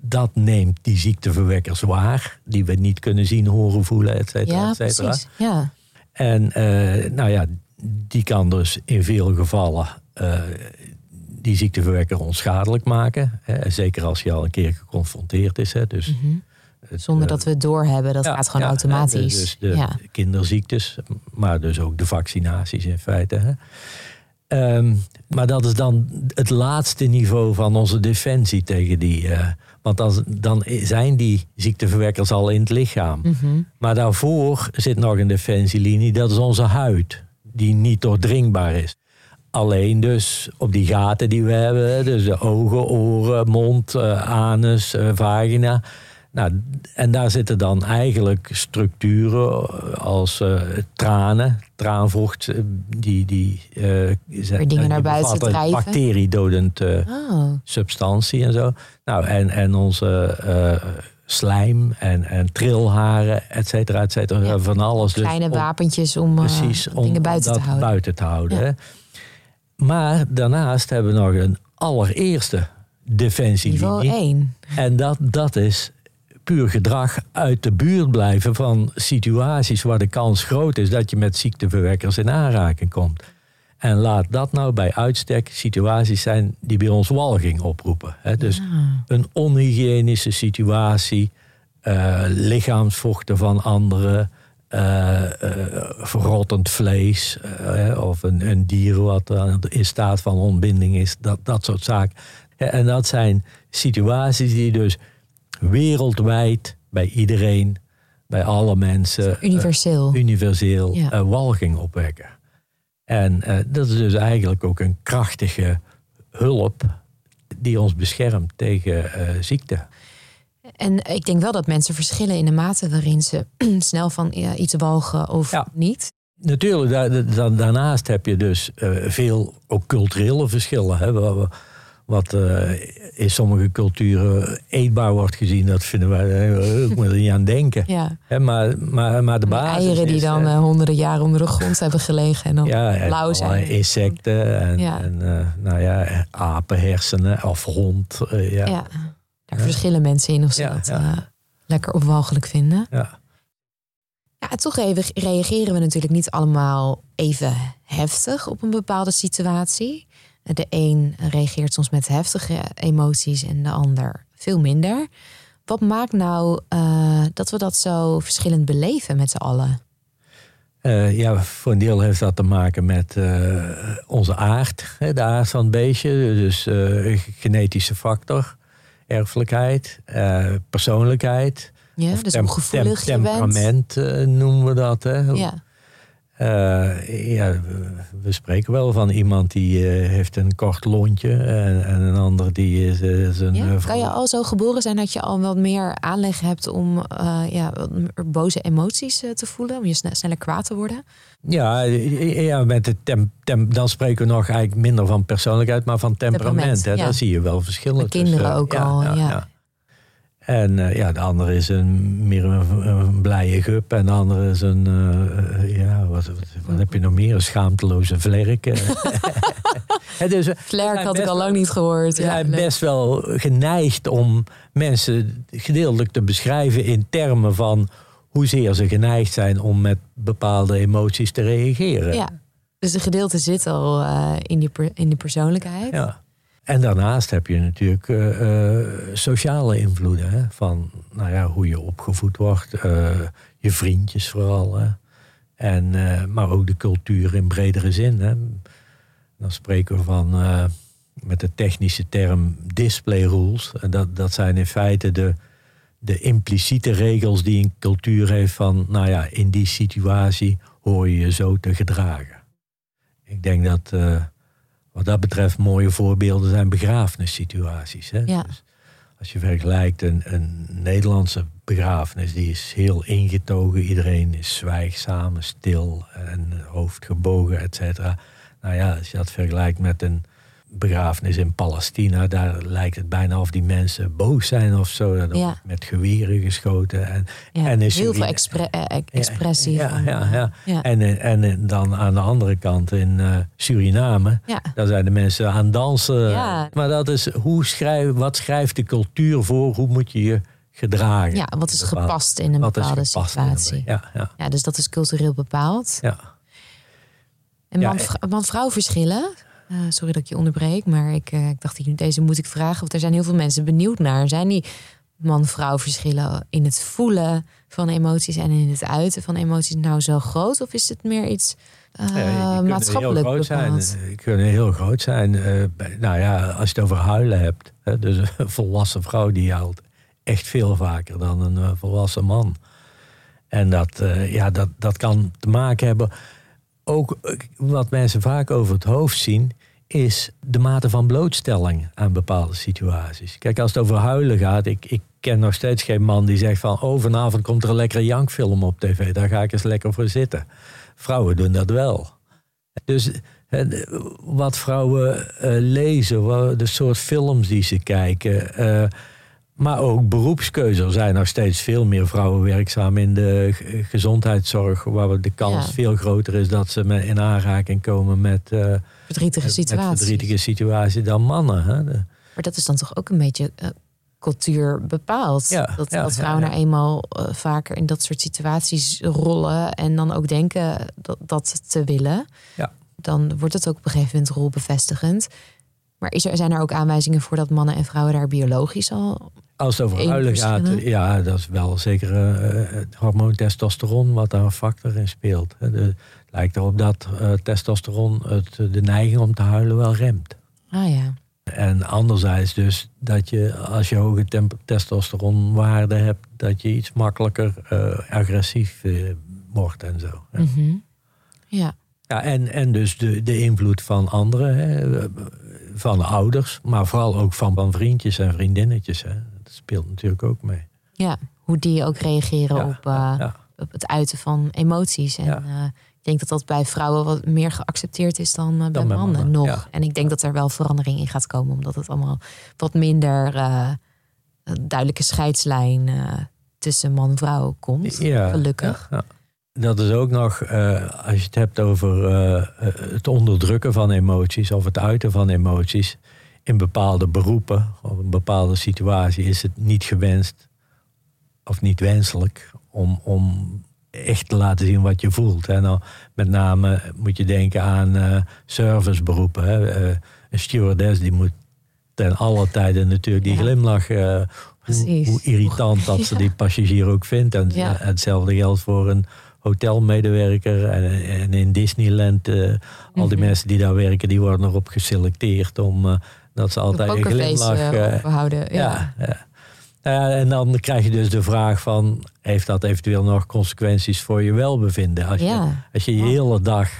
dat neemt die ziekteverwekkers waar, die we niet kunnen zien, horen, voelen, et cetera, ja, et cetera. Precies. Ja. En uh, nou ja, die kan dus in veel gevallen die ziekteverwekker onschadelijk maken. Hè, zeker als je al een keer geconfronteerd is. Hè, dus mm -hmm. Zonder dat we het doorhebben, dat ja, gaat gewoon ja, automatisch. Dus de kinderziektes, maar dus ook de vaccinaties in feite. Hè. Um, maar dat is dan het laatste niveau van onze defensie tegen die. Uh, want dan, dan zijn die ziekteverwekkers al in het lichaam. Mm -hmm. Maar daarvoor zit nog een defensielinie, dat is onze huid, die niet doordringbaar is. Alleen dus op die gaten die we hebben, dus de ogen, oren, mond, uh, anus, uh, vagina nou, en daar zitten dan eigenlijk structuren als uh, tranen, traanvocht, eh, die, die, uh, zijn, dingen naar buiten drijven. bacteriedodend uh, oh. substantie en zo. Nou, en, en onze slijm en, en trilharen, et cetera, et cetera. Ja. Van alles. Dus Kleine dus wapentjes om, precies, om dingen buiten te houden. buiten te houden. Ja. Maar daarnaast hebben we nog een allereerste defensielinie. Niveau 1. En dat, dat is puur gedrag uit de buurt blijven van situaties waar de kans groot is dat je met ziekteverwekkers in aanraking komt. En laat dat nou bij uitstek situaties zijn die bij ons walging oproepen. Dus een onhygiënische situatie, uh, lichaamsvochten van anderen, uh, verrottend vlees of een, een, dier wat in staat van ontbinding is, dat, dat soort zaken. En dat zijn situaties die dus wereldwijd bij iedereen, bij alle mensen. Universeel. Uh, universeel ja. uh, walging opwekken. En uh, dat is dus eigenlijk ook een krachtige hulp die ons beschermt tegen ziekte. En ik denk wel dat mensen verschillen in de mate waarin ze snel van ja, iets walgen of ja. niet. Natuurlijk, da da daarnaast heb je dus veel ook culturele verschillen. Hè. wat eh, in sommige culturen eetbaar wordt gezien, dat vinden wij, uh, ik moet er niet aan denken. Ja. Hè, maar, maar, maar de basis eieren die is, dan eh, eh, honderden jaren onder de grond hebben gelegen en dan ja, zijn. insecten en, Ja. en eh, nou ja, apenhersenen of hond. eh, Ja. Daar verschillen mensen in of ze Ja, dat eh, lekker opwalgelijk vinden. Ja. Ja, toch re- reageren we natuurlijk niet allemaal even heftig op een bepaalde situatie. De een reageert soms met heftige emoties en de ander veel minder. Wat maakt nou eh, dat we dat zo verschillend beleven met z'n allen? Eh, ja, voor een deel heeft dat te maken met onze aard, de aard van het beestje. Dus genetische factor, erfelijkheid, eh, persoonlijkheid. Ja, dus gevoelig tem- je bent. temperament eh, noemen we dat. Hè. Ja, Eh, ja, we, spreken wel van iemand die eh, heeft een kort lontje en, en een ander die is, eh, zijn... ja. Kan je al zo geboren zijn dat je al wat meer aanleg hebt om ja, boze emoties te voelen? Om je sne- sneller kwaad te worden? Ja, ja met het tem, tem- dan spreken we nog eigenlijk minder van persoonlijkheid, maar van temperament. Temperament, hè. ja. Daar zie je wel verschillen kinderen tussen. ook al, ja. En eh, ja, de andere is een, meer een, een blije gup en de andere is een, eh, ja, wat, wat, wat heb je nog meer? Een schaamteloze vlerk. eh. Dus zijn had ik al lang niet gehoord. Ja, zijn best wel geneigd om mensen gedeeltelijk te beschrijven in termen van hoezeer ze geneigd zijn om met bepaalde emoties te reageren. Ja, dus de gedeelte zit al in, die in die persoonlijkheid. Ja. En daarnaast heb je natuurlijk eh, eh, sociale invloeden. Hè? Van nou ja, hoe je opgevoed wordt. eh, je vriendjes vooral. Hè? En, maar ook de cultuur in bredere zin. Hè? Dan spreken we van, met de technische term display rules. Dat, dat zijn in feite de, de impliciete regels die een cultuur heeft van... nou ja, in die situatie hoor je je zo te gedragen. Ik denk dat... wat dat betreft mooie voorbeelden zijn begrafenissituaties. Hè? Ja. Dus als je vergelijkt een, een Nederlandse begrafenis, die is heel ingetogen. Iedereen is zwijgzaam, stil en hoofd gebogen, et cetera. Nou ja, als je dat vergelijkt met een begrafenis in Palestina, daar lijkt het bijna of die mensen boos zijn of zo. Er Ja. met geweren geschoten. En, Ja, en heel veel expre- eh, eh, expressie. Ja, eh, ja. ja. En, en dan aan de andere kant in Suriname, daar zijn de mensen aan dansen. Maar dat is, hoe schrijf, wat schrijft de cultuur voor? Hoe moet je je gedragen? Ja, wat is Bepaald- gepast in een bepaalde een- situatie? ja, ja, dus dat is cultureel bepaald. ja. En man- man-vrouw verschillen. Eh, sorry dat ik je onderbreek, maar ik, eh, ik dacht, deze moet ik vragen. Want er zijn heel veel mensen benieuwd naar. Zijn die man-vrouw verschillen in het voelen van emoties en in het uiten van emoties nou zo groot? Of is het meer iets Ja, kunnen maatschappelijk heel groot bepaald? zijn. Die kunnen heel groot zijn. Bij- nou ja, als je het over huilen hebt. Hè, dus een volwassen vrouw die huilt echt veel vaker dan een volwassen man. En dat, ja, dat, dat kan te maken hebben. Ook wat mensen vaak over het hoofd zien, is de mate van blootstelling aan bepaalde situaties. Kijk, als het over huilen gaat, ik, ik ken nog steeds geen man die zegt van, oh vanavond komt er een lekkere jankfilm op tv, daar ga ik eens lekker voor zitten. Vrouwen doen dat wel. Dus wat vrouwen eh, lezen, wat- de soort films die ze kijken. eh, maar ook beroepskeuze. Er zijn nog steeds veel meer vrouwen werkzaam in de g- gezondheidszorg. Waar de kans Ja. veel groter is dat ze in aanraking komen met, eh, Verdrietige met situaties. verdrietige situaties dan mannen. Hè? De- Maar dat is dan toch ook een beetje eh, cultuur bepaald. Ja, dat, ja, dat vrouwen ja. nou eenmaal eh, vaker in dat soort situaties rollen en dan ook denken dat, dat te willen. Ja. Dan wordt het ook op een gegeven moment rolbevestigend. Maar is er, zijn er ook aanwijzingen voor dat mannen en vrouwen daar biologisch al. Als het over huilen gaat, ja, dat is wel zeker eh, het hormoon testosteron wat daar een factor in speelt. De- lijkt erop dat eh, testosteron het, de neiging om te huilen wel remt. Ah ja. En anderzijds dus dat je als je hoge testosteronwaarde hebt, dat je iets makkelijker eh, agressief eh, wordt en zo. Mhm. Ja. Ja, en, en dus de, de invloed van anderen, hè, van de ouders, maar vooral ook van, van vriendjes en vriendinnetjes. Hè. Dat speelt natuurlijk ook mee. ja, hoe die ook reageren Ja, op, eh, ja. op het uiten van emoties. En Ja. Eh, Ik denk dat dat bij vrouwen wat meer geaccepteerd is dan, uh, bij bij mannen, mannen, nog. ja. En ik denk dat er wel verandering in gaat komen, omdat het allemaal wat minder uh, duidelijke scheidslijn uh, tussen man en vrouw komt. Ja, gelukkig. Ja. Dat is ook nog, als je het hebt over het onderdrukken van emoties of het uiten van emoties. In bepaalde beroepen of een bepaalde situatie is het niet gewenst of niet wenselijk om, om echt te laten zien wat je voelt. En nou, met name moet je denken aan uh, serviceberoepen. Hè. Uh, een stewardess die moet ten alle tijden natuurlijk die ja. glimlach. Uh, hoe, hoe, irritant dat ze die passagier ook vindt. En Ja. hetzelfde geldt voor een hotelmedewerker. En, en in Disneyland, al die Mhm. mensen die daar werken, die worden erop geselecteerd om dat ze altijd een glimlach. uh, houden. Ja. Uh, en dan krijg je dus de vraag van... heeft dat eventueel nog consequenties voor je welbevinden? Als je als je, je hele dag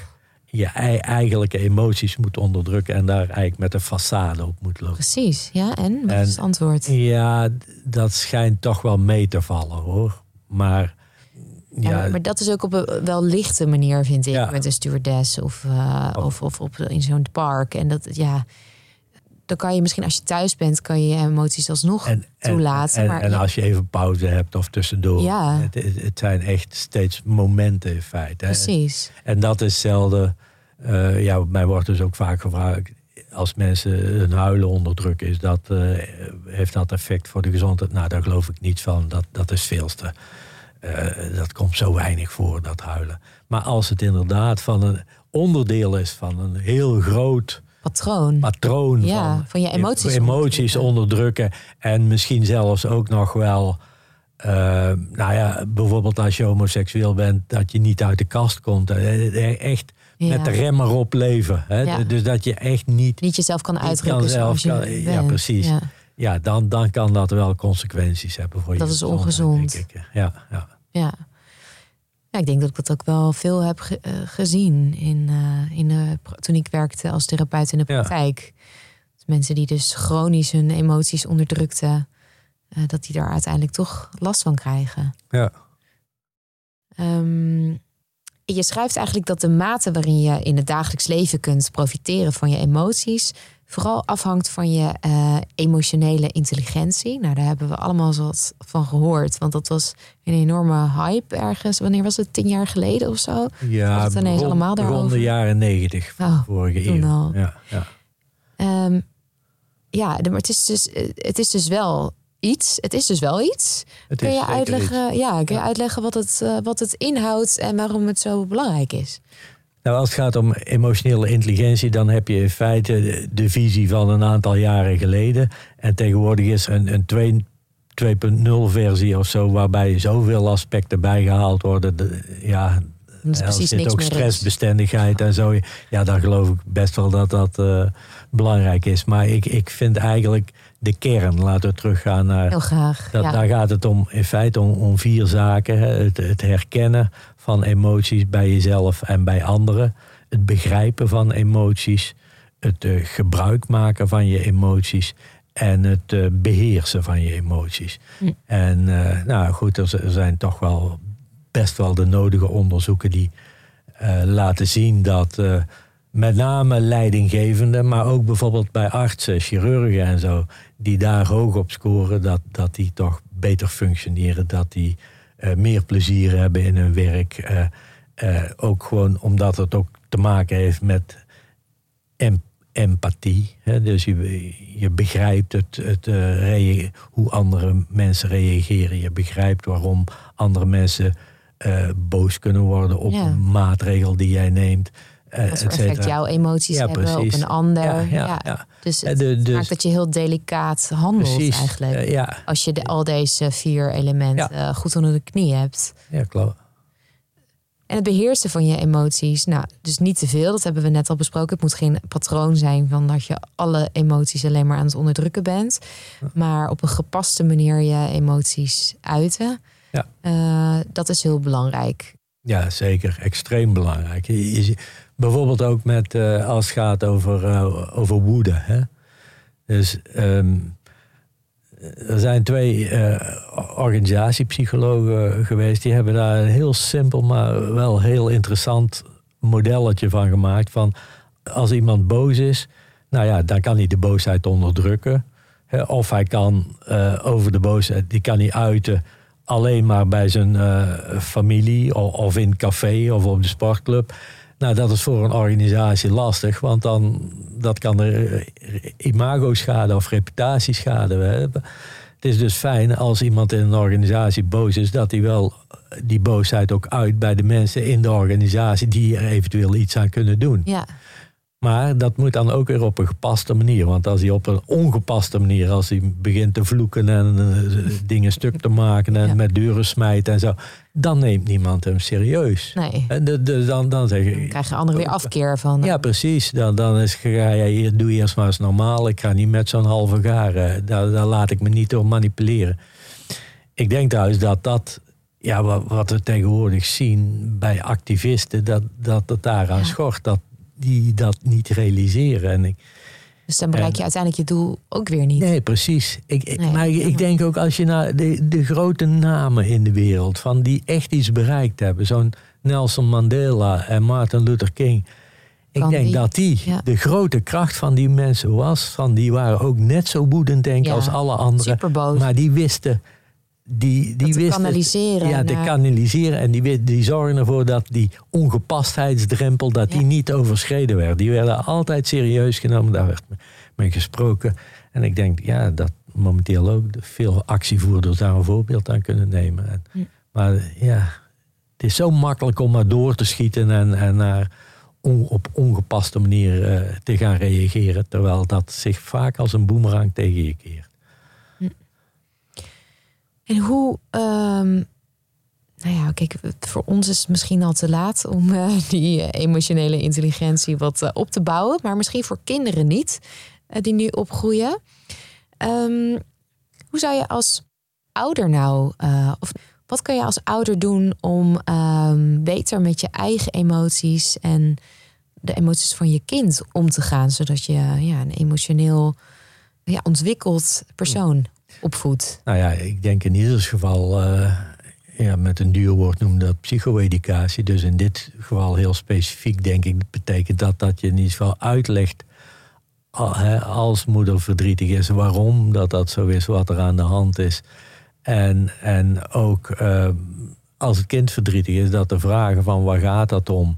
je eigenlijke emoties moet onderdrukken... en daar eigenlijk met een façade op moet lopen. Precies, ja. En? Wat En- is het antwoord? Ja, dat schijnt toch wel mee te vallen, hoor. Maar... Ja, Ja, maar, maar dat is ook op een wel lichte manier, vind ik, Ja. met een stewardess of, uh, Oh. of, of op, in zo'n park. En dat, ja, dan kan je misschien als je thuis bent, kan je emoties alsnog en, en, toelaten. en, maar en ja, als je even pauze hebt of tussendoor... Ja. Het, zijn echt steeds momenten in feite. precies. En dat is zelden. eh, ja, mij wordt dus ook vaak gevraagd. Als mensen hun huilen onderdrukken, is dat, eh, heeft dat effect voor de gezondheid? Nou, daar geloof ik niets van. Dat, dat is veelste. Eh, dat komt zo weinig voor, dat huilen. Maar als het inderdaad van een onderdeel is van een heel groot Patroon. patroon Ja, van, van je emoties emoties onderdrukken. En misschien zelfs ook nog wel. eh, nou ja, bijvoorbeeld als je homoseksueel bent, dat je niet uit de kast komt. Eh, Echt Ja. met de rem erop leven. Hè? Ja. Dus dat je echt niet. Niet jezelf kan uitdrukken zoals je kan- ja, precies. Ja. Ja, dan, dan kan dat wel consequenties hebben voor Dat je is gezondheid, ongezond. denk ik. Ja, ja. Ja. Ja, ik denk dat ik dat ook wel veel heb ge- eh, gezien in, eh, in de, toen ik werkte als therapeut in de Ja. praktijk. Dus mensen die dus chronisch hun emoties onderdrukten, eh, dat die daar uiteindelijk toch last van krijgen. ja. Ehm, je schrijft eigenlijk dat de mate waarin je in het dagelijks leven kunt profiteren van je emoties, vooral afhangt van je eh, emotionele intelligentie. Nou, daar hebben we allemaal wat van gehoord, want dat was een enorme hype ergens. Wanneer was het? Tien jaar geleden of zo? Ja, het ineens rond- allemaal rond de jaren negentig van Oh, vorige eeuw. Ja, ja. Ehm, ja, maar het is, dus, eh, het is dus wel iets. Het is dus wel iets. Het Kun je uitleggen, ja, kun je Ja. uitleggen wat, het, eh, wat het inhoudt en waarom het zo belangrijk is? Nou, als het gaat om emotionele intelligentie, dan heb je in feite de, visie van een aantal jaren geleden. En tegenwoordig is er een, een 2 2.0 versie of zo, waarbij zoveel aspecten bijgehaald worden. De- ja, er zit ook stressbestendigheid en zo. Ja, dan geloof ik best wel dat dat eh, belangrijk is. Maar ik, ik vind eigenlijk de kern, laten we teruggaan naar Heel graag. dat, ja. Daar gaat het om, in feite om, om vier zaken. Het, het herkennen van emoties bij jezelf en bij anderen. Het begrijpen van emoties. Het eh, gebruik maken van je emoties. En het eh, beheersen van je emoties. Hm. En eh, nou goed, er, er zijn toch wel best wel de nodige onderzoeken die laten zien dat met name leidinggevenden, maar ook bijvoorbeeld bij artsen, chirurgen en zo, die daar hoog op scoren, dat, dat die toch beter functioneren, dat die eh, meer plezier hebben in hun werk. eh, eh, ook gewoon omdat het ook te maken heeft met em- empathie. Hè? Dus je, je begrijpt het, het, hoe andere mensen reageren. Je begrijpt waarom andere mensen boos kunnen worden op Ja. een maatregel die jij neemt. Eh, Wat voor effect jouw emoties Ja, hebben precies. op een ander. Ja, Ja, ja, ja. Dus Eh, het de- dus- maakt dat je heel delicaat handelt Precies. eigenlijk. Eh, ja, Als je de, al deze vier elementen goed onder de knie hebt. ja, klopt. En het beheersen van je emoties. Nou, dus niet te veel. Dat hebben we net al besproken. Het moet geen patroon zijn van dat je alle emoties alleen maar aan het onderdrukken bent. Maar op een gepaste manier je emoties uiten. Ja. Dat is heel belangrijk. Ja, zeker. Extreem belangrijk. Je, je- bijvoorbeeld ook met, eh, als het gaat over, eh, over woede. Hè? Dus ehm, er zijn twee eh, organisatiepsychologen geweest. Die hebben daar een heel simpel, maar wel heel interessant modelletje van gemaakt van als iemand boos is, nou ja, dan kan hij de boosheid onderdrukken. Hè, Of hij kan over de boosheid, die kan hij uiten alleen maar bij zijn familie of, of in café of op de sportclub. Nou, dat is voor een organisatie lastig, want dan dat kan er eh, imago-schade of reputatieschade hebben. Het is dus fijn als iemand in een organisatie boos is, dat hij wel die boosheid ook uit bij de mensen in de organisatie die er eventueel iets aan kunnen doen. Ja, Maar dat moet dan ook weer op een gepaste manier. Want als hij op een ongepaste manier, als hij begint te vloeken en eh, dingen stuk te maken en Ja. met deuren smijt en zo, dan neemt niemand hem serieus. nee. En de, de- dan, dan zeg Dan je. krijgen anderen weer afkeer van. Ja, precies. Dan, dan is, ga je, hier, doe je eerst maar eens normaal. Ik ga niet met zo'n halve garen. Daar, daar laat ik me niet door manipuleren. Ik denk trouwens dat dat, ja, wat, wat we tegenwoordig zien bij activisten, dat, dat het daaraan Ja. schort. Dat die dat niet realiseren. En ik, Dus dan bereik je uiteindelijk je doel ook weer niet. nee, precies. Ik, Nee, maar ik, denk ook als je naar de, de grote namen in de wereld, van die echt iets bereikt hebben, zo'n Nelson Mandela en Martin Luther King. Ik denk die- dat die ja. de grote kracht van die mensen was. Van die waren ook net zo woedend, denk ik, Ja, als alle anderen. Superboos. Maar die wisten. Die, die wisten kanaliseren Ja, te kanaliseren. En die, die zorgen ervoor dat die ongepastheidsdrempel dat die Ja. niet overschreden werd. Die werden altijd serieus genomen. Daar werd mee gesproken. En ik denk ja, dat momenteel ook veel actievoerders daar een voorbeeld aan kunnen nemen. En. Maar ja, het is zo makkelijk om maar door te schieten en, en naar on- op ongepaste manier eh, te gaan reageren. Terwijl dat zich vaak als een boemerang tegen je keert. En hoe, ehm, nou ja, kijk, voor ons is het misschien al te laat om eh, die eh, emotionele intelligentie wat eh, op te bouwen, maar misschien voor kinderen niet, die nu opgroeien. Ehm, hoe zou je als ouder nou, of wat kan je als ouder doen om ehm, beter met je eigen emoties en de emoties van je kind om te gaan, zodat je ja, een emotioneel ja, ontwikkeld persoon opvoedt? Nou ja, ik denk in ieder geval, eh, ja, met een duur woord noemen dat psycho-educatie. Dus in dit geval heel specifiek denk ik, betekent dat dat je in ieder geval uitlegt als moeder verdrietig is, waarom dat dat zo is, wat er aan de hand is. En, en ook eh, als het kind verdrietig is, dat de vragen van waar gaat dat om?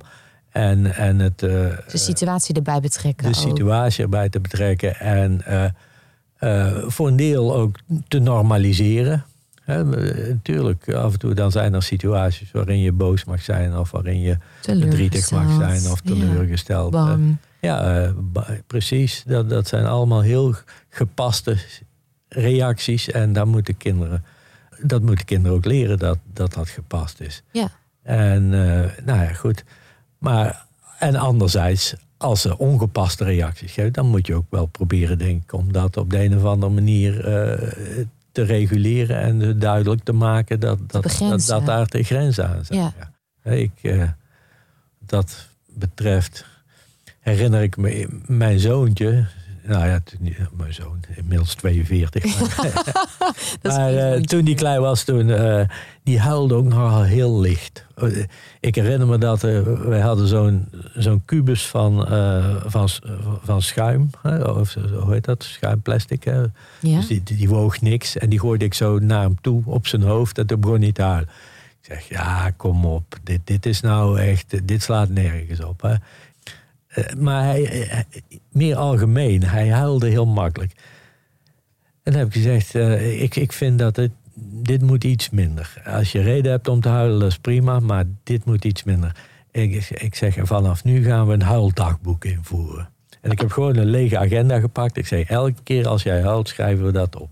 En, en het, eh, De situatie erbij betrekken. de ook. situatie erbij te betrekken en voor een deel ook te normaliseren. Hè, eh, natuurlijk, af en toe dan zijn er situaties waarin je boos mag zijn of waarin je verdrietig mag zijn of Ja, teleurgesteld. Ja, eh, ba- precies. Dat, dat zijn allemaal heel gepaste reacties en daar moeten kinderen, dat moeten kinderen ook leren dat dat, dat gepast is. Ja. En eh, nou ja, goed. Maar, en anderzijds, als ze ongepaste reacties geven, dan moet je ook wel proberen, denk ik, om dat op de een of andere manier eh, te reguleren en duidelijk te maken dat, dat, dat, daar de grenzen aan zijn. Ja. Ja. Ik, eh, dat betreft herinner ik me mijn zoontje. Nou ja, toen, mijn zoon, inmiddels 42. Maar, Dat eh, zoontje. toen die klein was, toen, eh, die huilde ook nogal heel licht. Eh, Ik herinner me dat eh, wij hadden zo'n zo'n kubus van, eh, van, van schuim. Hè, of hoe heet dat? Schuimplastic. Hè? Ja? Dus die, die, die woog niks. En die gooide ik zo naar hem toe op zijn hoofd. En toen begon hij te huilen. Ik zeg, ja, kom op. Dit, dit is nou echt, dit slaat nergens op. Hè. Eh, maar hij, hij- meer algemeen, hij huilde heel makkelijk. En dan heb ik gezegd, eh, ik, ik vind dat het, dit moet iets minder. Als je reden hebt om te huilen, dat is prima. Maar dit moet iets minder. Ik, ik zeg, vanaf nu gaan we een huildagboek invoeren. En ik heb gewoon een lege agenda gepakt. Ik zei, elke keer als jij huilt, schrijven we dat op.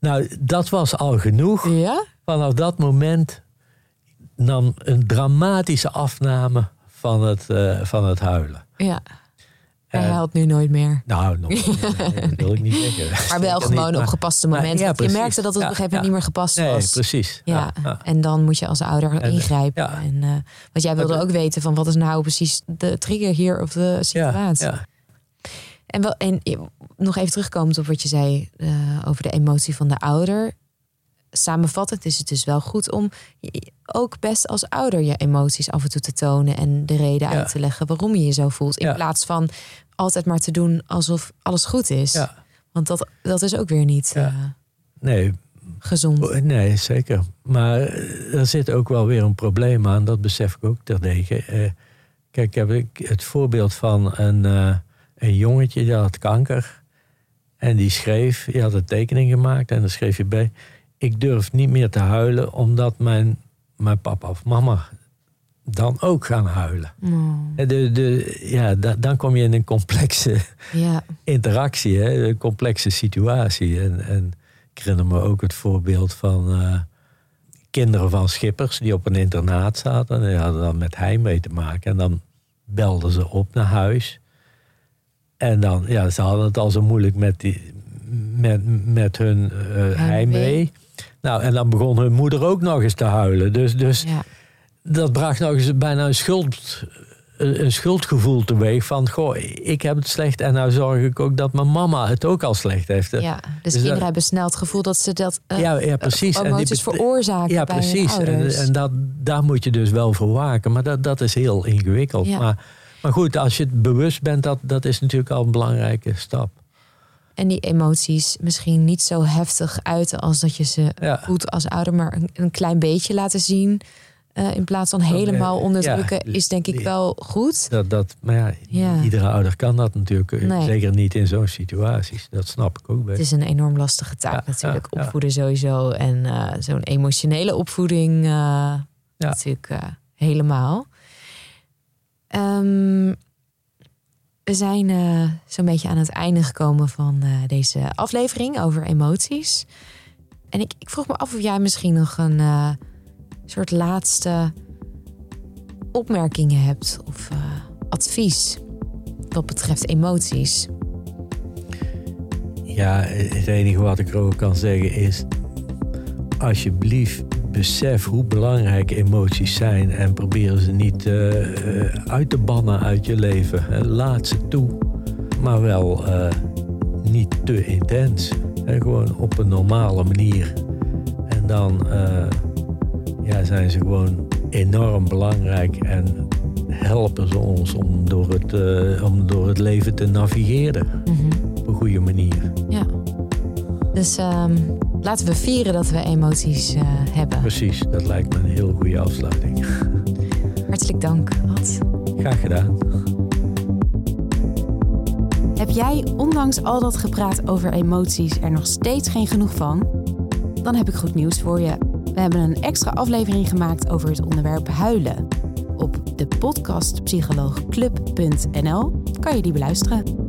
Nou, dat was al genoeg. Ja? Vanaf dat moment nam een dramatische afname van het, eh, van het huilen. Ja. Hij En- huilt nu nooit meer. Nou, nog, dat wil ik niet zeggen. Maar wel gewoon op gepaste momenten. ja, je merkte dat het op een gegeven moment niet meer gepast Nee, was. precies. Ja. en dan moet je als ouder En, eh, ingrijpen. ja. En, eh, want jij wilde ook weten van wat is nou precies de trigger hier of de situatie. Ja, En, wel, en eh, nog even terugkomend op wat je zei eh, over de emotie van de ouder. Samenvattend is het dus wel goed om je- ook best als ouder je emoties af en toe te tonen en de reden Ja. uit te leggen waarom je je zo voelt. In Ja. plaats van altijd maar te doen alsof alles goed is. Ja, Want dat, dat is ook weer niet eh, nee, gezond. nee, zeker. Maar eh, er zit ook wel weer een probleem aan, dat besef ik ook terdege. Eh, kijk, heb ik het voorbeeld van een, een jongetje die had kanker. En die schreef, die had een tekening gemaakt en dan schreef je bij... Ik durf niet meer te huilen omdat mijn, mijn papa of mama dan ook gaan huilen. Oh, Eh, De, de, ja, da- dan kom je in een complexe ja, interactie, hè? een complexe situatie. En, en ik herinner me ook het voorbeeld van eh, kinderen van schippers die op een internaat zaten. En die hadden dan met heimwee te maken. En dan belden ze op naar huis. En dan, ja, ze hadden het al zo moeilijk met, die, met, met hun eh, heimwee. Heimwee. Nou, en dan begon hun moeder ook nog eens te huilen. Dus, dus ja. dat bracht nog eens bijna een, schuld, een schuldgevoel teweeg van... goh, ik heb het slecht en nou zorg ik ook dat mijn mama het ook al slecht heeft. ja. Dus Dus kinderen dat- hebben snel het gevoel dat ze dat eh, ja, ja, precies. eh, En die veroorzaken Ja, bij hun precies. En, en dat, daar moet je dus wel voor waken. Maar dat, dat is heel ingewikkeld. Ja. Maar, maar goed, als je het bewust bent, dat, dat is natuurlijk al een belangrijke stap. En die emoties misschien niet zo heftig uiten als dat je ze Ja. voelt als ouder, maar een, een klein beetje laten zien. eh, in plaats van helemaal onderdrukken, ja, is denk ik wel goed. Dat, dat, maar ja, Ja. iedere ouder kan dat natuurlijk. eh, Nee. Zeker niet in zo'n situaties. Dat snap ik ook Het best. is een enorm lastige taak natuurlijk. Opvoeden sowieso. En eh, zo'n emotionele opvoeding natuurlijk helemaal. Ehm, we zijn eh, zo'n beetje aan het einde gekomen van eh, deze aflevering over emoties. En ik, ik vroeg me af of jij misschien nog een eh, soort laatste opmerkingen hebt of advies wat betreft emoties. Ja, het enige wat ik erover kan zeggen is... alsjeblieft besef hoe belangrijk emoties zijn... en probeer ze niet eh, uit te bannen uit je leven. Laat ze toe, maar wel eh, niet te intens. Hè, Gewoon op een normale manier. En dan ja, zijn ze gewoon enorm belangrijk... en helpen ze ons om door het, om door het leven te navigeren. Op een goede manier. Ja. Dus ehm, laten we vieren dat we emoties eh, hebben. Precies, dat lijkt me een heel goede afsluiting. Hartelijk dank, Ad. Graag gedaan. Heb jij, ondanks al dat gepraat over emoties, er nog steeds geen genoeg van? Dan heb ik goed nieuws voor je. We hebben een extra aflevering gemaakt over het onderwerp huilen. Op de podcastpsycholoogclub.nl kan je die beluisteren.